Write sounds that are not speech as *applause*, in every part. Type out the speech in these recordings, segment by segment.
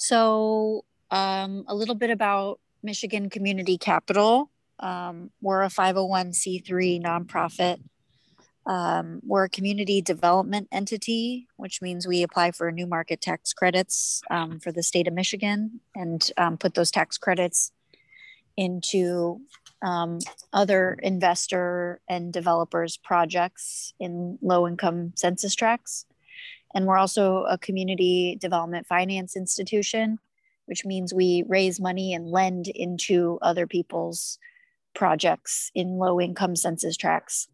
So, um, a little bit about Michigan Community Capital. Um, we're a 501c3 nonprofit. Um, we're a community development entity, which means we apply for new market tax credits um, for the state of Michigan and um, put those tax credits into um, other investor and developers projects in low income census tracts. And we're also a community development finance institution, which means we raise money and lend into other people's projects in low income census tracts.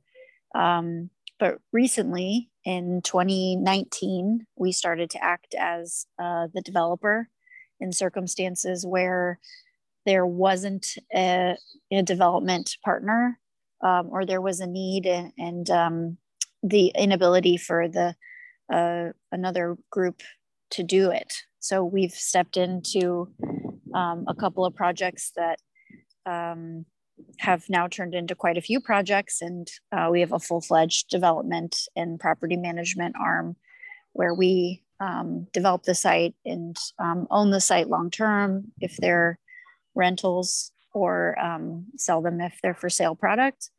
Um, but recently, in 2019, we started to act as uh, the developer in circumstances where there wasn't a, a development partner um, or there was a need and, and um, the inability for the uh, another group to do it. So we've stepped into um, a couple of projects that um, have now turned into quite a few projects, and uh, we have a full fledged development and property management arm where we um, develop the site and um, own the site long term if they're rentals or um, sell them if they're for sale product.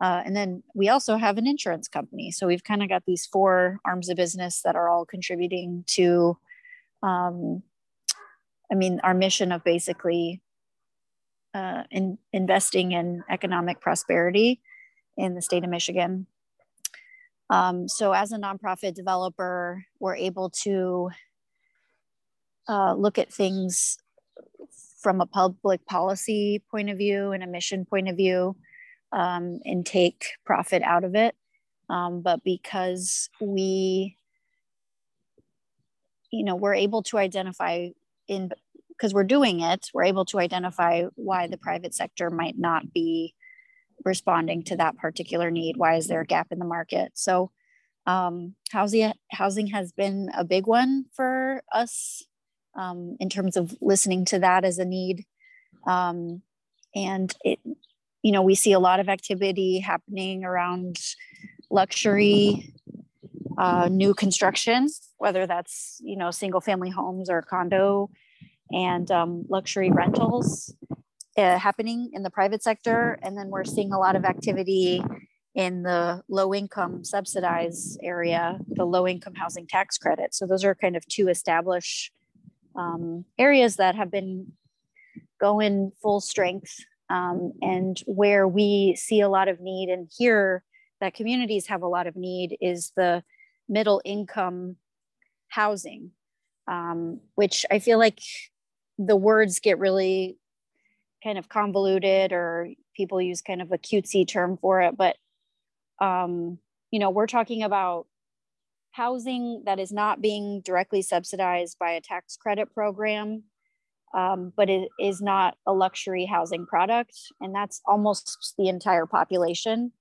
Uh, and then we also have an insurance company. So we've kind of got these four arms of business that are all contributing to, um, I mean, our mission of basically uh, in investing in economic prosperity in the state of Michigan. Um, so as a nonprofit developer, we're able to uh, look at things from a public policy point of view and a mission point of view um, and take profit out of it. Um, but because we, you know, we're able to identify in because we're doing it, we're able to identify why the private sector might not be responding to that particular need. Why is there a gap in the market? So, um, housing housing has been a big one for us um, in terms of listening to that as a need. Um, and it, you know, we see a lot of activity happening around luxury, uh, new construction, whether that's, you know, single family homes or condo and um, luxury rentals uh, happening in the private sector. And then we're seeing a lot of activity in the low income subsidized area, the low income housing tax credit. So those are kind of two established um, areas that have been going full strength um, and where we see a lot of need and hear that communities have a lot of need is the middle income housing, um, which I feel like the words get really kind of convoluted or people use kind of a cutesy term for it. But, um, you know, we're talking about housing that is not being directly subsidized by a tax credit program um, but it is not a luxury housing product. And that's almost the entire population.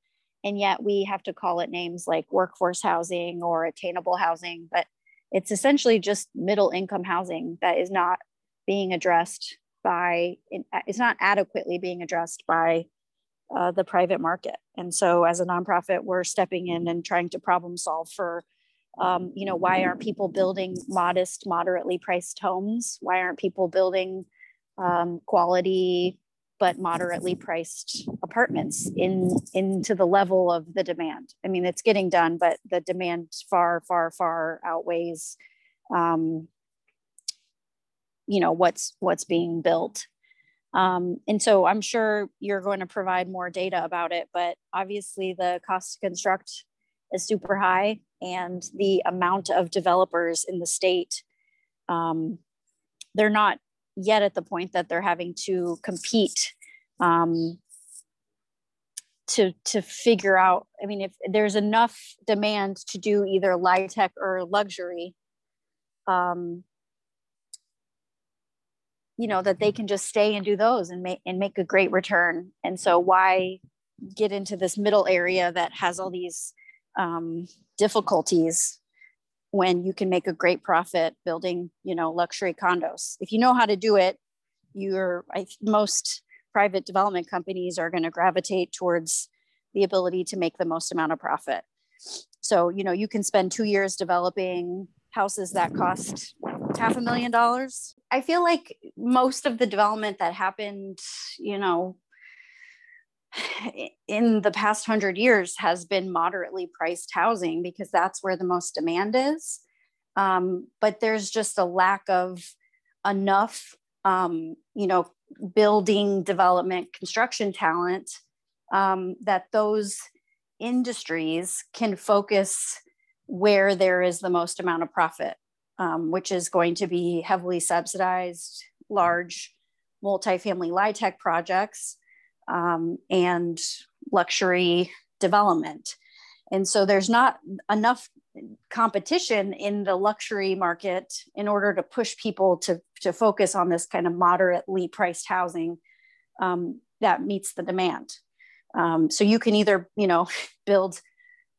And yet we have to call it names like workforce housing or attainable housing, but it's essentially just middle income housing that is not being addressed by, it's not adequately being addressed by uh, the private market. And so as a nonprofit, we're stepping in and trying to problem solve for um, you know why aren't people building modest moderately priced homes? Why aren't people building um, quality but moderately priced apartments in into the level of the demand? I mean it's getting done but the demand far far far outweighs um, you know what's what's being built. Um, and so i'm sure you're going to provide more data about it but obviously the cost to construct is super high and the amount of developers in the state um, they're not yet at the point that they're having to compete um, to to figure out i mean if there's enough demand to do either LIHTC or luxury um, you know that they can just stay and do those and make and make a great return. And so why get into this middle area that has all these um, difficulties when you can make a great profit building you know luxury condos. If you know how to do it you're I, most private development companies are going to gravitate towards the ability to make the most amount of profit. So you know you can spend two years developing houses that cost half a million dollars. I feel like most of the development that happened, you know, in the past hundred years has been moderately priced housing because that's where the most demand is. Um, but there's just a lack of enough, um, you know, building, development, construction talent um, that those industries can focus where there is the most amount of profit, um, which is going to be heavily subsidized, large multifamily LIHTC projects um, and luxury development. And so there's not enough competition in the luxury market in order to push people to, to focus on this kind of moderately priced housing um, that meets the demand. Um, so you can either, you know, *laughs* build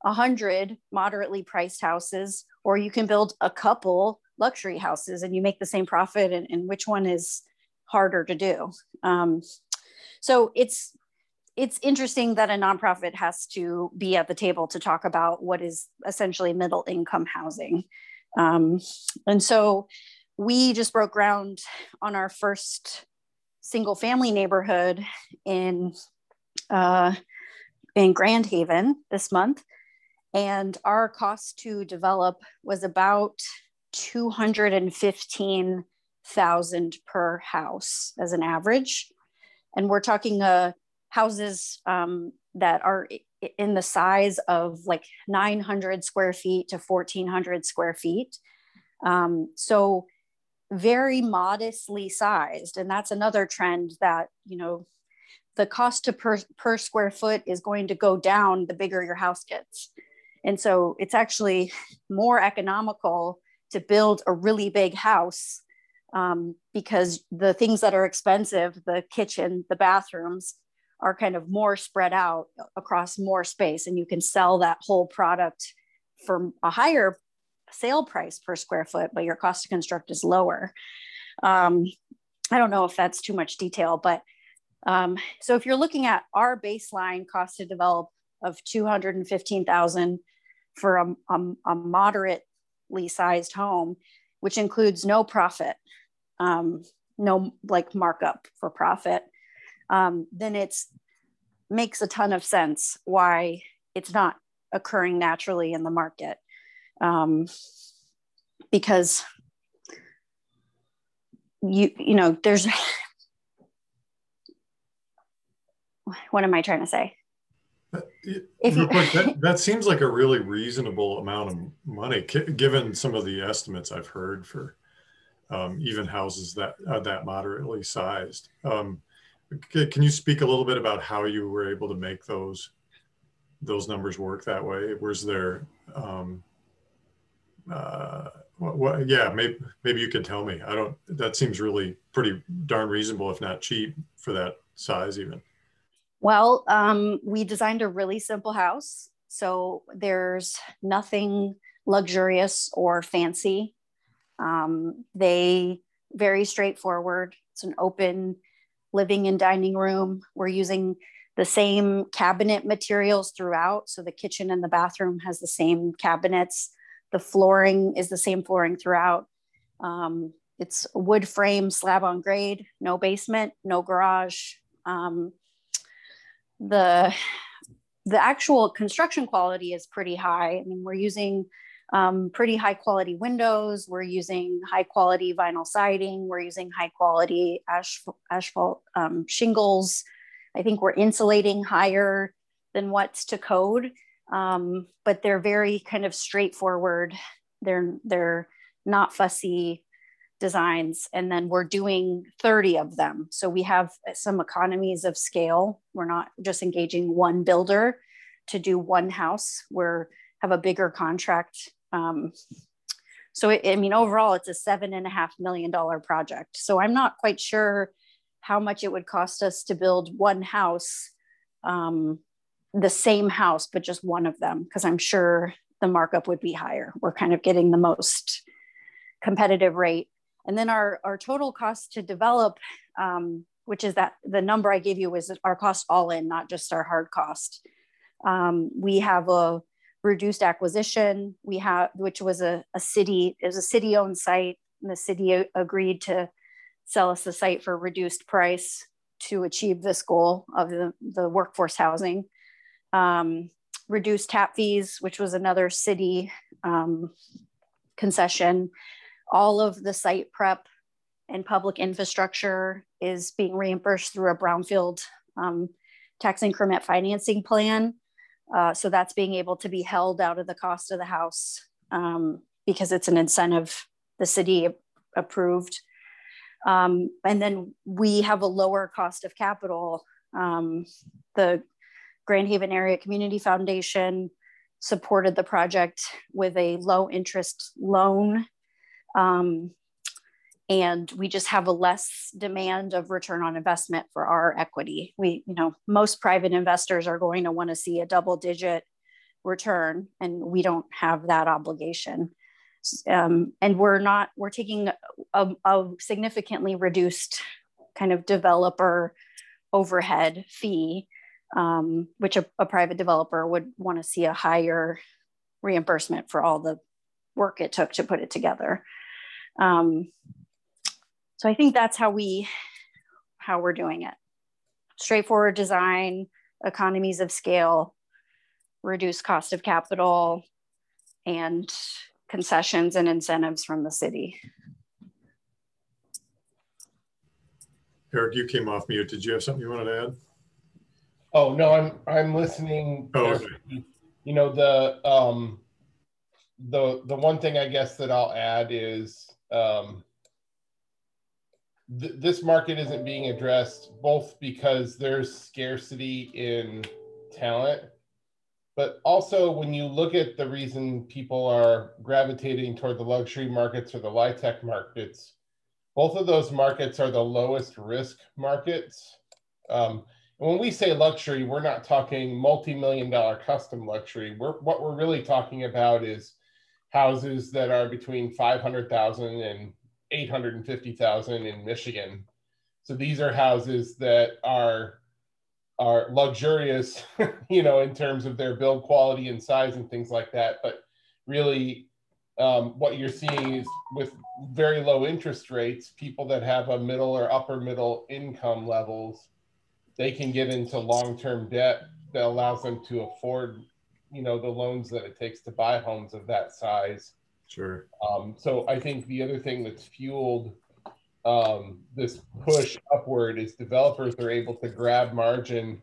a hundred moderately priced houses, or you can build a couple luxury houses and you make the same profit. And, and which one is harder to do? Um, so it's it's interesting that a nonprofit has to be at the table to talk about what is essentially middle income housing. Um, and so we just broke ground on our first single family neighborhood in uh, in Grand Haven this month, and our cost to develop was about two hundred and fifteen thousand per house as an average, and we're talking uh, houses um, that are in the size of like 900 square feet to 1400 square feet. Um, so very modestly sized. And that's another trend that, you know, the cost to per, per square foot is going to go down the bigger your house gets. And so it's actually *laughs* more economical to build a really big house um, because the things that are expensive, the kitchen, the bathrooms, are kind of more spread out across more space, and you can sell that whole product for a higher sale price per square foot, but your cost to construct is lower. Um, I don't know if that's too much detail, but um, so if you're looking at our baseline cost to develop of 215,000 for a, a, a, moderately sized home, which includes no profit, um, no like markup for profit, um, then it's makes a ton of sense why it's not occurring naturally in the market um, because you you know there's *sighs* what am I trying to say? Uh, if you, that, *laughs* that seems like a really reasonable amount of money, given some of the estimates I've heard for um, even houses that are that moderately sized. Um, can you speak a little bit about how you were able to make those those numbers work that way? Was there, um, uh, what, what, yeah, maybe maybe you can tell me. I don't. That seems really pretty darn reasonable, if not cheap, for that size even. Well, um, we designed a really simple house. So there's nothing luxurious or fancy. Um, they very straightforward. It's an open living and dining room. We're using the same cabinet materials throughout. So the kitchen and the bathroom has the same cabinets. The flooring is the same flooring throughout. Um, it's wood frame slab on grade, no basement, no garage. Um, the the actual construction quality is pretty high. I mean, we're using um, pretty high quality windows. We're using high quality vinyl siding. We're using high quality asphalt, asphalt um, shingles. I think we're insulating higher than what's to code, um, but they're very kind of straightforward. They're they're not fussy designs and then we're doing 30 of them so we have some economies of scale we're not just engaging one builder to do one house we're have a bigger contract. Um, so it, i mean overall it's a seven and a half million dollar project. So i'm not quite sure how much it would cost us to build one house um, the same house but just one of them because i'm sure the markup would be higher. We're kind of getting the most competitive rate. And then our, our total cost to develop, um, which is that the number I gave you was our cost all in, not just our hard cost. Um, we have a reduced acquisition. We have, which was a, a city, it was a city owned site. And the city agreed to sell us the site for reduced price to achieve this goal of the, the workforce housing. Um, reduced tap fees, which was another city um, concession. All of the site prep and public infrastructure is being reimbursed through a brownfield um, tax increment financing plan. Uh, so that's being able to be held out of the cost of the house um, because it's an incentive the city approved. Um, and then we have a lower cost of capital. Um, the Grand Haven Area Community Foundation supported the project with a low interest loan. Um, and we just have a less demand of return on investment for our equity. We, you know, most private investors are going to want to see a double digit return, and we don't have that obligation. Um, and we're not, we're taking a, a significantly reduced kind of developer overhead fee, um, which a, a private developer would want to see a higher reimbursement for all the work it took to put it together. Um, so I think that's how we how we're doing it. Straightforward design, economies of scale, reduce cost of capital, and concessions and incentives from the city. Eric, you came off mute. Did you have something you wanted to add? Oh no, I'm I'm listening. Oh, okay. You know the um the the one thing I guess that I'll add is um th- this market isn't being addressed both because there's scarcity in talent but also when you look at the reason people are gravitating toward the luxury markets or the LIHTC markets both of those markets are the lowest risk markets. Um, and when we say luxury we're not talking multi-million dollar custom luxury. We're, what we're really talking about is houses that are between 500000 and 850,000 in Michigan. So these are houses that are are luxurious, *laughs* you know, in terms of their build quality and size and things like that. But really, um, what you're seeing is with very low interest rates, people that have a middle or upper middle income levels, they can get into long-term debt that allows them to afford, you know, the loans that it takes to buy homes of that size Sure. Um, so I think the other thing that's fueled um, this push upward is developers are able to grab margin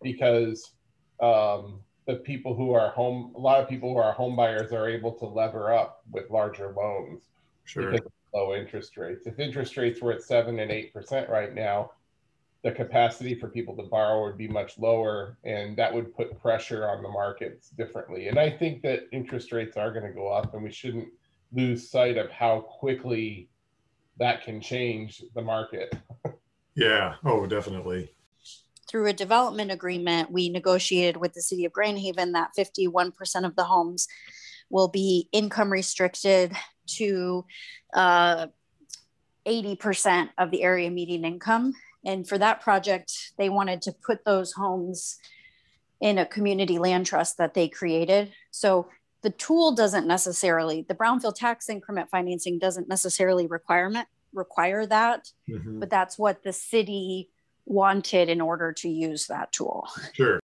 because um, the people who are home, a lot of people who are home buyers are able to lever up with larger loans sure. because of low interest rates. If interest rates were at seven and eight percent right now, the capacity for people to borrow would be much lower and that would put pressure on the markets differently. And i think that interest rates are going to go up and we shouldn't lose sight of how quickly that can change the market. *laughs* Yeah oh definitely. Through a development agreement we negotiated with the city of grand haven that 51% of the homes will be income restricted to uh, 80% of the area median income and for that project, they wanted to put those homes in a community land trust that they created. So the tool doesn't necessarily, the brownfield tax increment financing doesn't necessarily requirement require that, mm-hmm. but that's what the city wanted in order to use that tool. Sure.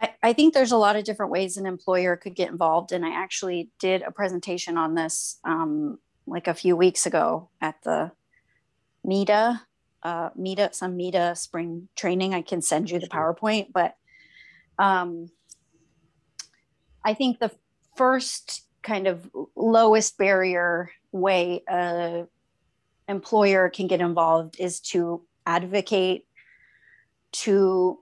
I, I think there's a lot of different ways an employer could get involved. And I actually did a presentation on this um, like a few weeks ago at the MEDA uh, MEDA, some MEDA spring training. I can send you the PowerPoint, but um, I think the first kind of lowest barrier way a employer can get involved is to advocate to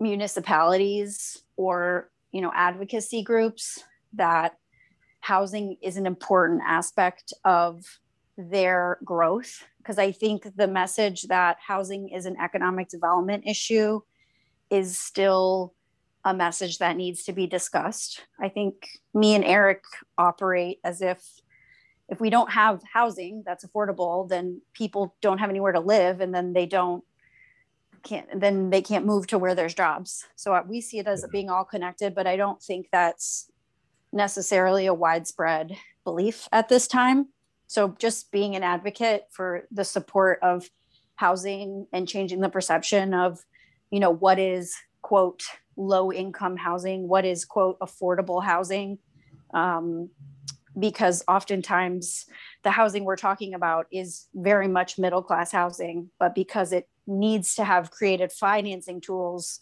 municipalities or you know advocacy groups that housing is an important aspect of their growth because I think the message that housing is an economic development issue is still a message that needs to be discussed. I think me and Eric operate as if if we don't have housing that's affordable, then people don't have anywhere to live and then they don't can't then they can't move to where there's jobs. So uh, we see it as being all connected, but I don't think that's necessarily a widespread belief at this time. So just being an advocate for the support of housing and changing the perception of, you know, what is quote low income housing, what is quote affordable housing. Um, because oftentimes the housing we're talking about is very much middle class housing, but because it needs to have created financing tools,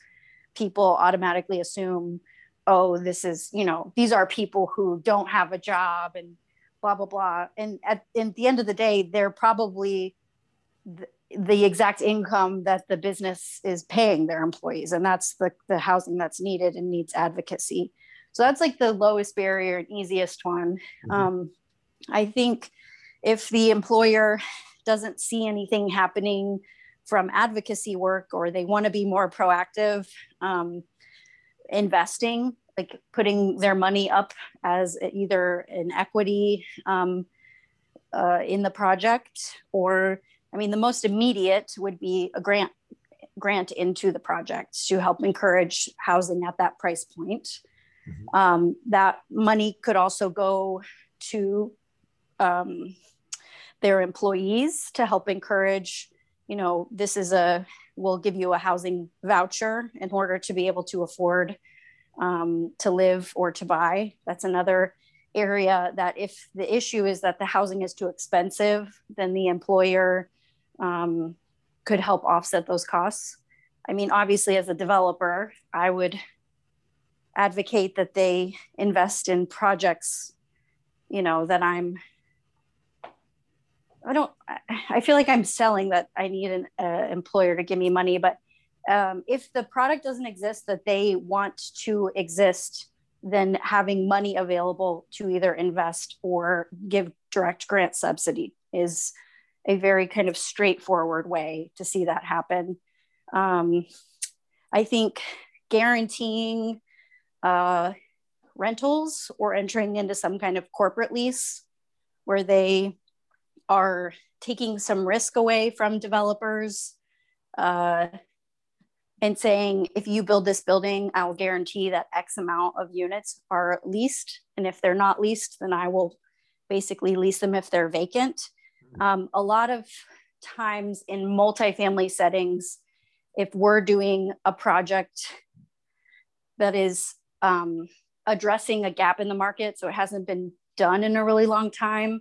people automatically assume, oh, this is, you know, these are people who don't have a job and blah, blah, blah. And at, at the end of the day, they're probably the, the exact income that the business is paying their employees. And that's the, the housing that's needed and needs advocacy. So that's like the lowest barrier and easiest one. Mm-hmm. Um, I think if the employer doesn't see anything happening from advocacy work or they want to be more proactive, um, investing, like putting their money up as either an equity um, uh, in the project or I mean, the most immediate would be a grant grant into the project to help encourage housing at that price point. Mm-hmm. Um, that money could also go to um, their employees to help encourage, you know, this is a, we'll give you a housing voucher in order to be able to afford um, to live or to buy. That's another area that if the issue is that the housing is too expensive, then the employer um, could help offset those costs. I mean, obviously, as a developer, I would advocate that they invest in projects you know that i'm i don't i feel like i'm selling that i need an uh, employer to give me money but um, if the product doesn't exist that they want to exist then having money available to either invest or give direct grant subsidy is a very kind of straightforward way to see that happen. Um, i think guaranteeing uh, rentals or entering into some kind of corporate lease where they are taking some risk away from developers uh, and saying, if you build this building, I'll guarantee that X amount of units are leased. And if they're not leased, then I will basically lease them if they're vacant. Um, a lot of times in multifamily settings, if we're doing a project that is um, addressing a gap in the market, so it hasn't been done in a really long time,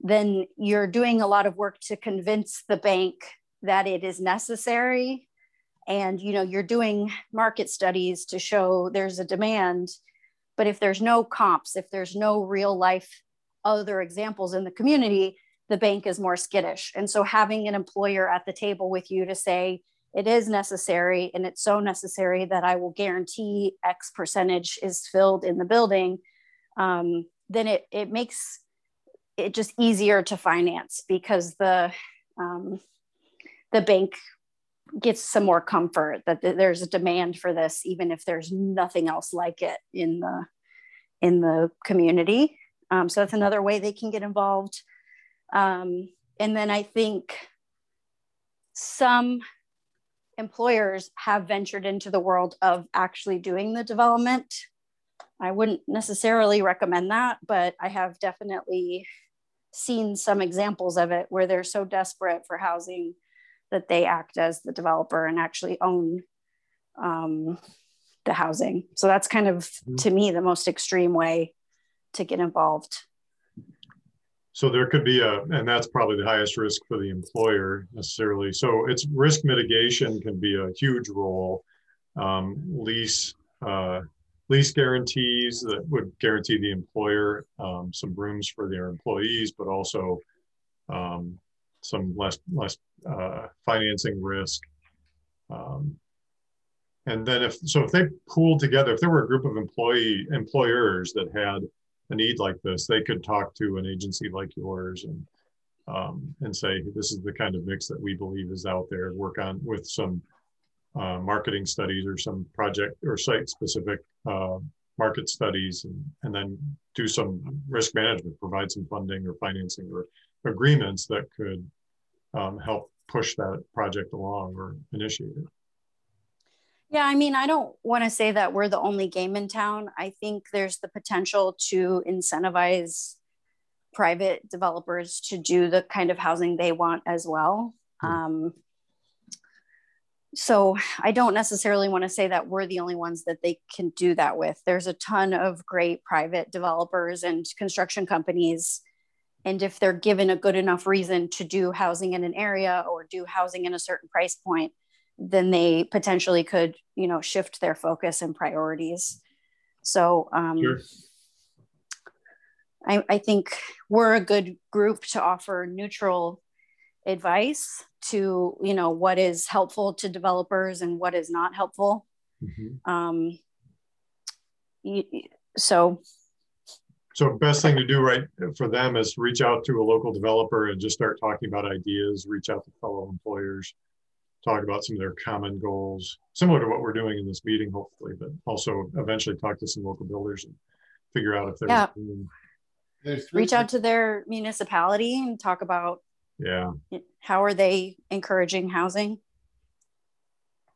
then you're doing a lot of work to convince the bank that it is necessary and you know you're doing market studies to show there's a demand but if there's no comps if there's no real life other examples in the community the bank is more skittish. And so having an employer at the table with you to say it is necessary and it's so necessary that I will guarantee X percentage is filled in the building, um, then it, it makes it just easier to finance because the um, the bank gets some more comfort that there's a demand for this even if there's nothing else like it in the in the community um, so that's another way they can get involved um, and then i think some employers have ventured into the world of actually doing the development. I wouldn't necessarily recommend that, but I have definitely seen some examples of it where they're so desperate for housing that they act as the developer and actually own um, the housing. So that's kind of, mm-hmm. to me, the most extreme way to get involved. So there could be a, and that's probably the highest risk for the employer necessarily. So it's risk mitigation can be a huge role. Um, lease uh, lease guarantees that would guarantee the employer um, some rooms for their employees, but also um, some less less uh, financing risk. Um, and then if so, if they pooled together, if there were a group of employee employers that had a need like this, they could talk to an agency like yours and um, and say this is the kind of mix that we believe is out there. Work on with some uh, marketing studies or some project or site specific uh, market studies, and and then do some risk management, provide some funding or financing or agreements that could um, help push that project along or initiate it. Yeah, I mean, I don't want to say that we're the only game in town. I think there's the potential to incentivize private developers to do the kind of housing they want as well. Mm. Um, so I don't necessarily want to say that we're the only ones that they can do that with. There's a ton of great private developers and construction companies. And if they're given a good enough reason to do housing in an area or do housing in a certain price point, then they potentially could, you know, shift their focus and priorities. So um, sure. I, I think we're a good group to offer neutral advice to you know what is helpful to developers and what is not helpful mm-hmm. um, so so best thing to do right for them is reach out to a local developer and just start talking about ideas reach out to fellow employers talk about some of their common goals similar to what we're doing in this meeting hopefully but also eventually talk to some local builders and figure out if there's yeah. reach out to their municipality and talk about yeah. how are they encouraging housing.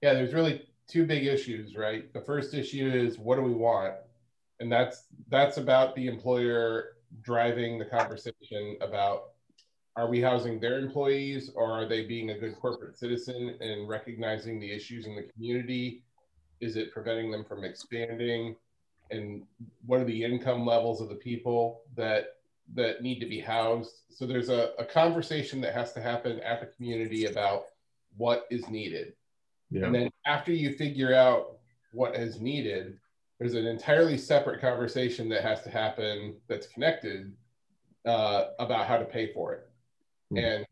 Yeah there's really two big issues right? The first issue is what do we want and that's that's about the employer driving the conversation about are we housing their employees or are they being a good corporate citizen and recognizing the issues in the community is it preventing them from expanding and what are the income levels of the people that that need to be housed. So there's a, a conversation that has to happen at the community about what is needed. Yeah. And then after you figure out what is needed, there's an entirely separate conversation that has to happen that's connected uh, about how to pay for it. Mm. And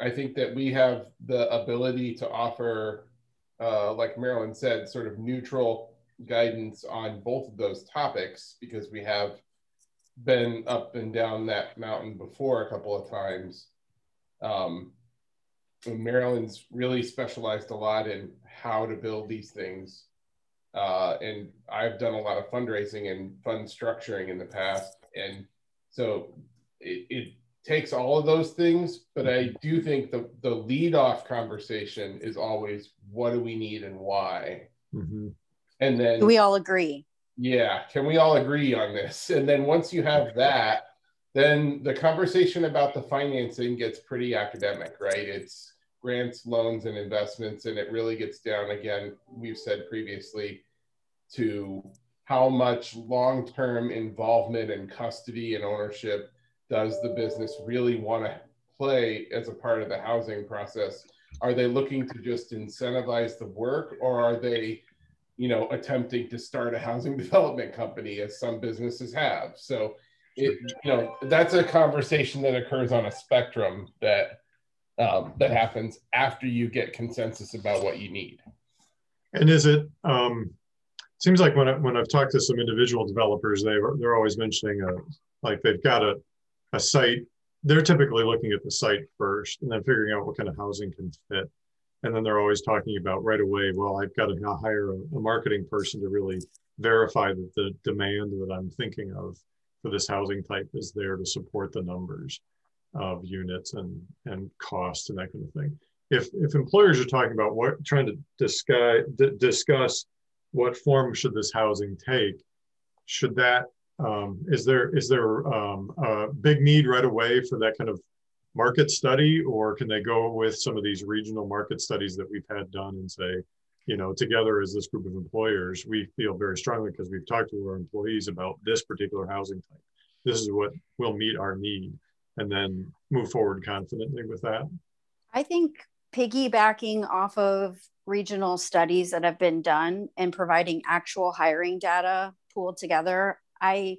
I think that we have the ability to offer, uh, like Marilyn said, sort of neutral guidance on both of those topics because we have been up and down that mountain before a couple of times. Um, Marilyn's really specialized a lot in how to build these things. Uh, and I've done a lot of fundraising and fund structuring in the past. And so it, it takes all of those things, but I do think the, the lead off conversation is always what do we need and why? Mm-hmm. And then we all agree yeah can we all agree on this and then once you have that then the conversation about the financing gets pretty academic right it's grants loans and investments and it really gets down again we've said previously to how much long-term involvement and custody and ownership does the business really want to play as a part of the housing process are they looking to just incentivize the work or are they you know, attempting to start a housing *laughs* development company as some businesses have. So it, you know, that's a conversation that occurs on a spectrum that um, that happens after you get consensus about what you need. And is it um, seems like when I, when I've talked to some individual developers, they they're always mentioning a like they've got a a site. They're typically looking at the site first and then figuring out what kind of housing can fit and then they're always talking about right away well i've got to hire a, a, marketing person to really verify that the demand that i'm thinking of for this housing type is there to support the numbers of units and and cost and that kind of thing. If if employers are talking about what trying to discuss discuss what form should this housing take should that um, is there is there um, a big need right away for that kind of market study? Or can they go with some of these regional market studies that we've had done and say you know together as this group of employers we feel very strongly because we've talked to our employees about this particular housing type. This is what will meet our need and then move forward confidently with that? I think piggybacking off of regional studies that have been done and providing actual hiring data pooled together i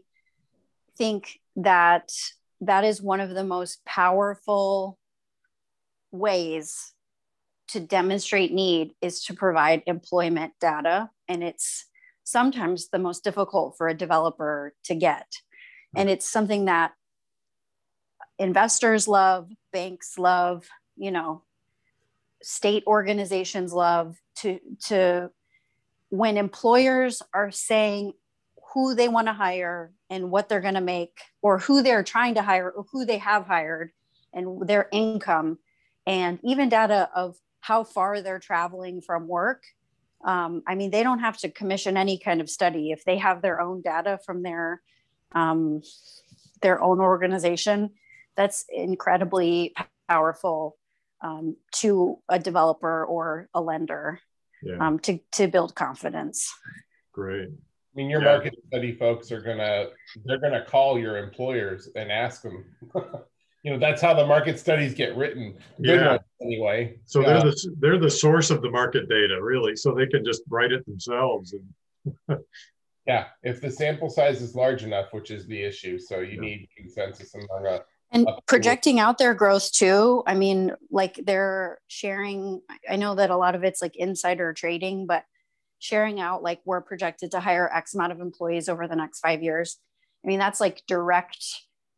think that that is one of the most powerful ways to demonstrate need is to provide employment data. And it's sometimes the most difficult for a developer to get. And hmm. it's something that investors love banks love you know state organizations love to to when employers are saying who they want to hire and what they're going to make or who they're trying to hire or who they have hired and their income and even data of how far they're traveling from work um, i mean they don't have to commission any kind of study. If they have their own data from their um, their own organization that's incredibly powerful um, to a developer or a lender yeah. um, to, to build confidence. Great. I mean, your yeah. market study folks are gonna they're gonna call your employers and ask them. *laughs* you know, that's how the market studies get written. Good yeah. anyway. So they're the they're the source of the market data, really. So they can just write it themselves. And *laughs* yeah, if the sample size is large enough, which is the issue, so you yeah. need consensus among a and projecting out their growth too i mean like they're sharing i know that a lot of it's like insider trading but sharing out like we're projected to hire x amount of employees over the next five years. I mean that's like direct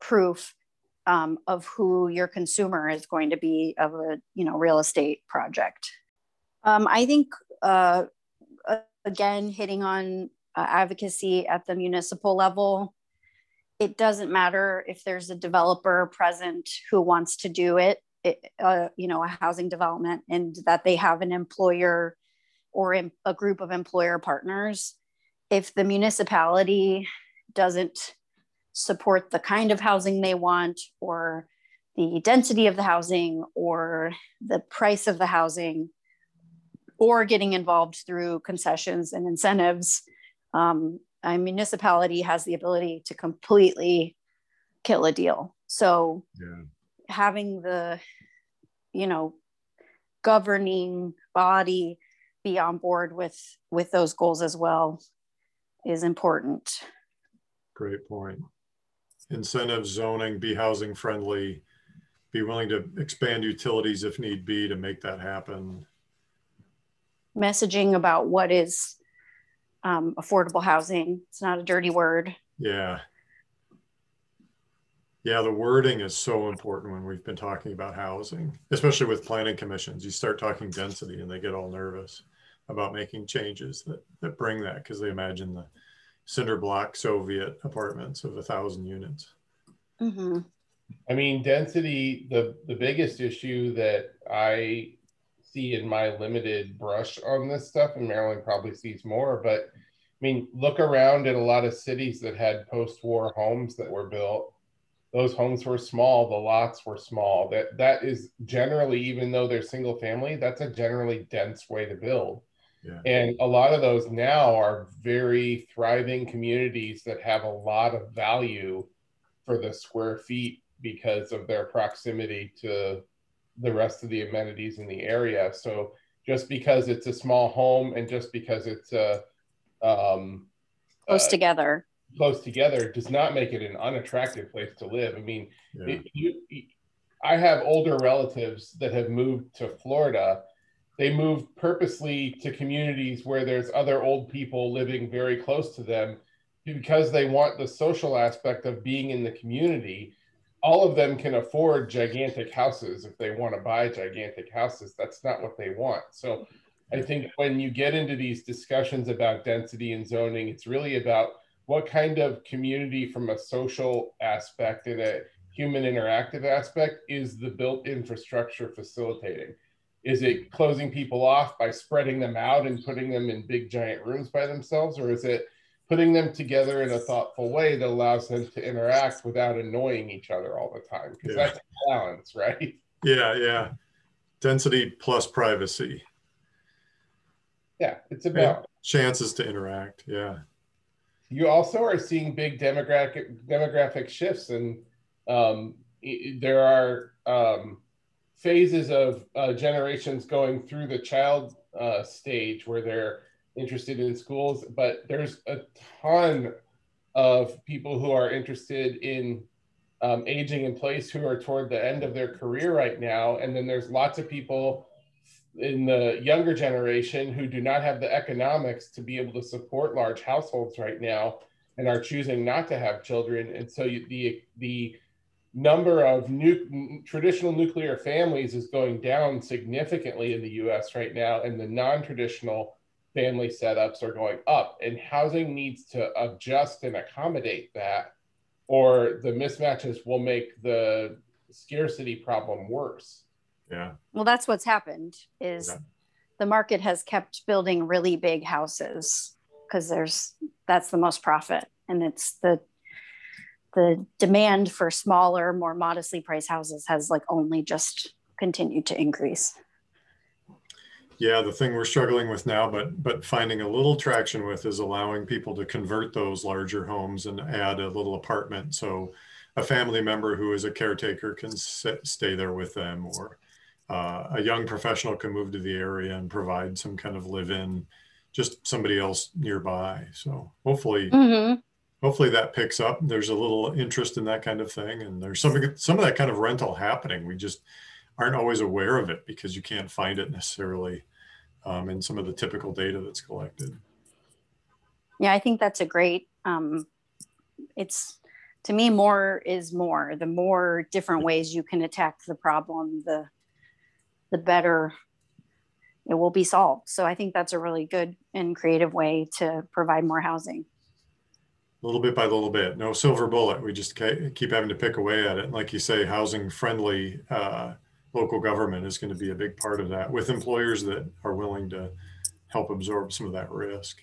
proof um, of who your consumer is going to be of a you know real estate project. Um, i think uh, again hitting on uh, advocacy at the municipal level it doesn't matter if there's a developer present who wants to do it, it uh, you know, a housing development, and that they have an employer or a group of employer partners. If the municipality doesn't support the kind of housing they want, or the density of the housing, or the price of the housing, or getting involved through concessions and incentives, um, a municipality has the ability to completely kill a deal. So yeah. having the, you know, governing body be on board with with those goals as well is important. Great point. Incentive zoning, be housing friendly, be willing to expand utilities if need be to make that happen. Messaging about what is um, affordable housing. It's not a dirty word. Yeah. Yeah, the wording is so important when we've been talking about housing, especially with planning commissions. You start talking density and they get all nervous about making changes that, that bring that because they imagine the cinder block Soviet apartments of a thousand units. Mm-hmm. I mean, density, the, the biggest issue that I see in my limited brush on this stuff, and Marilyn probably sees more, but I mean, look around at a lot of cities that had post-war homes that were built. Those homes were small, the lots were small. That that is generally, even though they're single family, that's a generally dense way to build. Yeah. And a lot of those now are very thriving communities that have a lot of value for the square feet because of their proximity to the rest of the amenities in the area. So just because it's a small home and just because it's a um, close uh, together, close together does not make it an unattractive place to live. I mean, yeah. it, you, I have older relatives that have moved to Florida. They moved purposely to communities where there's other old people living very close to them because they want the social aspect of being in the community all of them can afford gigantic houses if they want to buy gigantic houses. That's not what they want. So I think when you get into these discussions about density and zoning, it's really about what kind of community from a social aspect and a human interactive aspect is the built infrastructure facilitating? Is it closing people off by spreading them out and putting them in big giant rooms by themselves? Or is it putting them together in a thoughtful way that allows them to interact without annoying each other all the time because yeah. that's a balance right? Yeah yeah. Density plus privacy. Yeah it's about chances to interact yeah. You also are seeing big demographic demographic shifts and um, there are um, phases of uh, generations going through the child uh, stage where they're interested in schools, but there's a ton of people who are interested in um, aging in place who are toward the end of their career right now. And then there's lots of people in the younger generation who do not have the economics to be able to support large households right now and are choosing not to have children. And so you, the, the number of new traditional nuclear families is going down significantly in the US right now. And the non-traditional family setups are going up and housing needs to adjust and accommodate that or the mismatches will make the scarcity problem worse yeah well that's what's happened is yeah. the market has kept building really big houses because there's that's the most profit and it's the the demand for smaller, more modestly priced houses has like only just continued to increase. Yeah, the thing we're struggling with now, but but finding a little traction with is allowing people to convert those larger homes and add a little apartment. So a family member who is a caretaker can sit, stay there with them, or uh, a young professional can move to the area and provide some kind of live-in, just somebody else nearby. So hopefully, Mm-hmm. hopefully that picks up. There's a little interest in that kind of thing, and there's something some of that kind of rental happening. We just aren't always aware of it because you can't find it necessarily um, in some of the typical data that's collected. Yeah, I think that's a great. Um, it's to me more is more. The more different ways you can attack the problem, the the better it will be solved. So I think that's a really good and creative way to provide more housing. A Little bit by little bit, no silver bullet. We just keep having to pick away at it. And like you say, housing friendly uh, local government is going to be a big part of that with employers that are willing to help absorb some of that risk.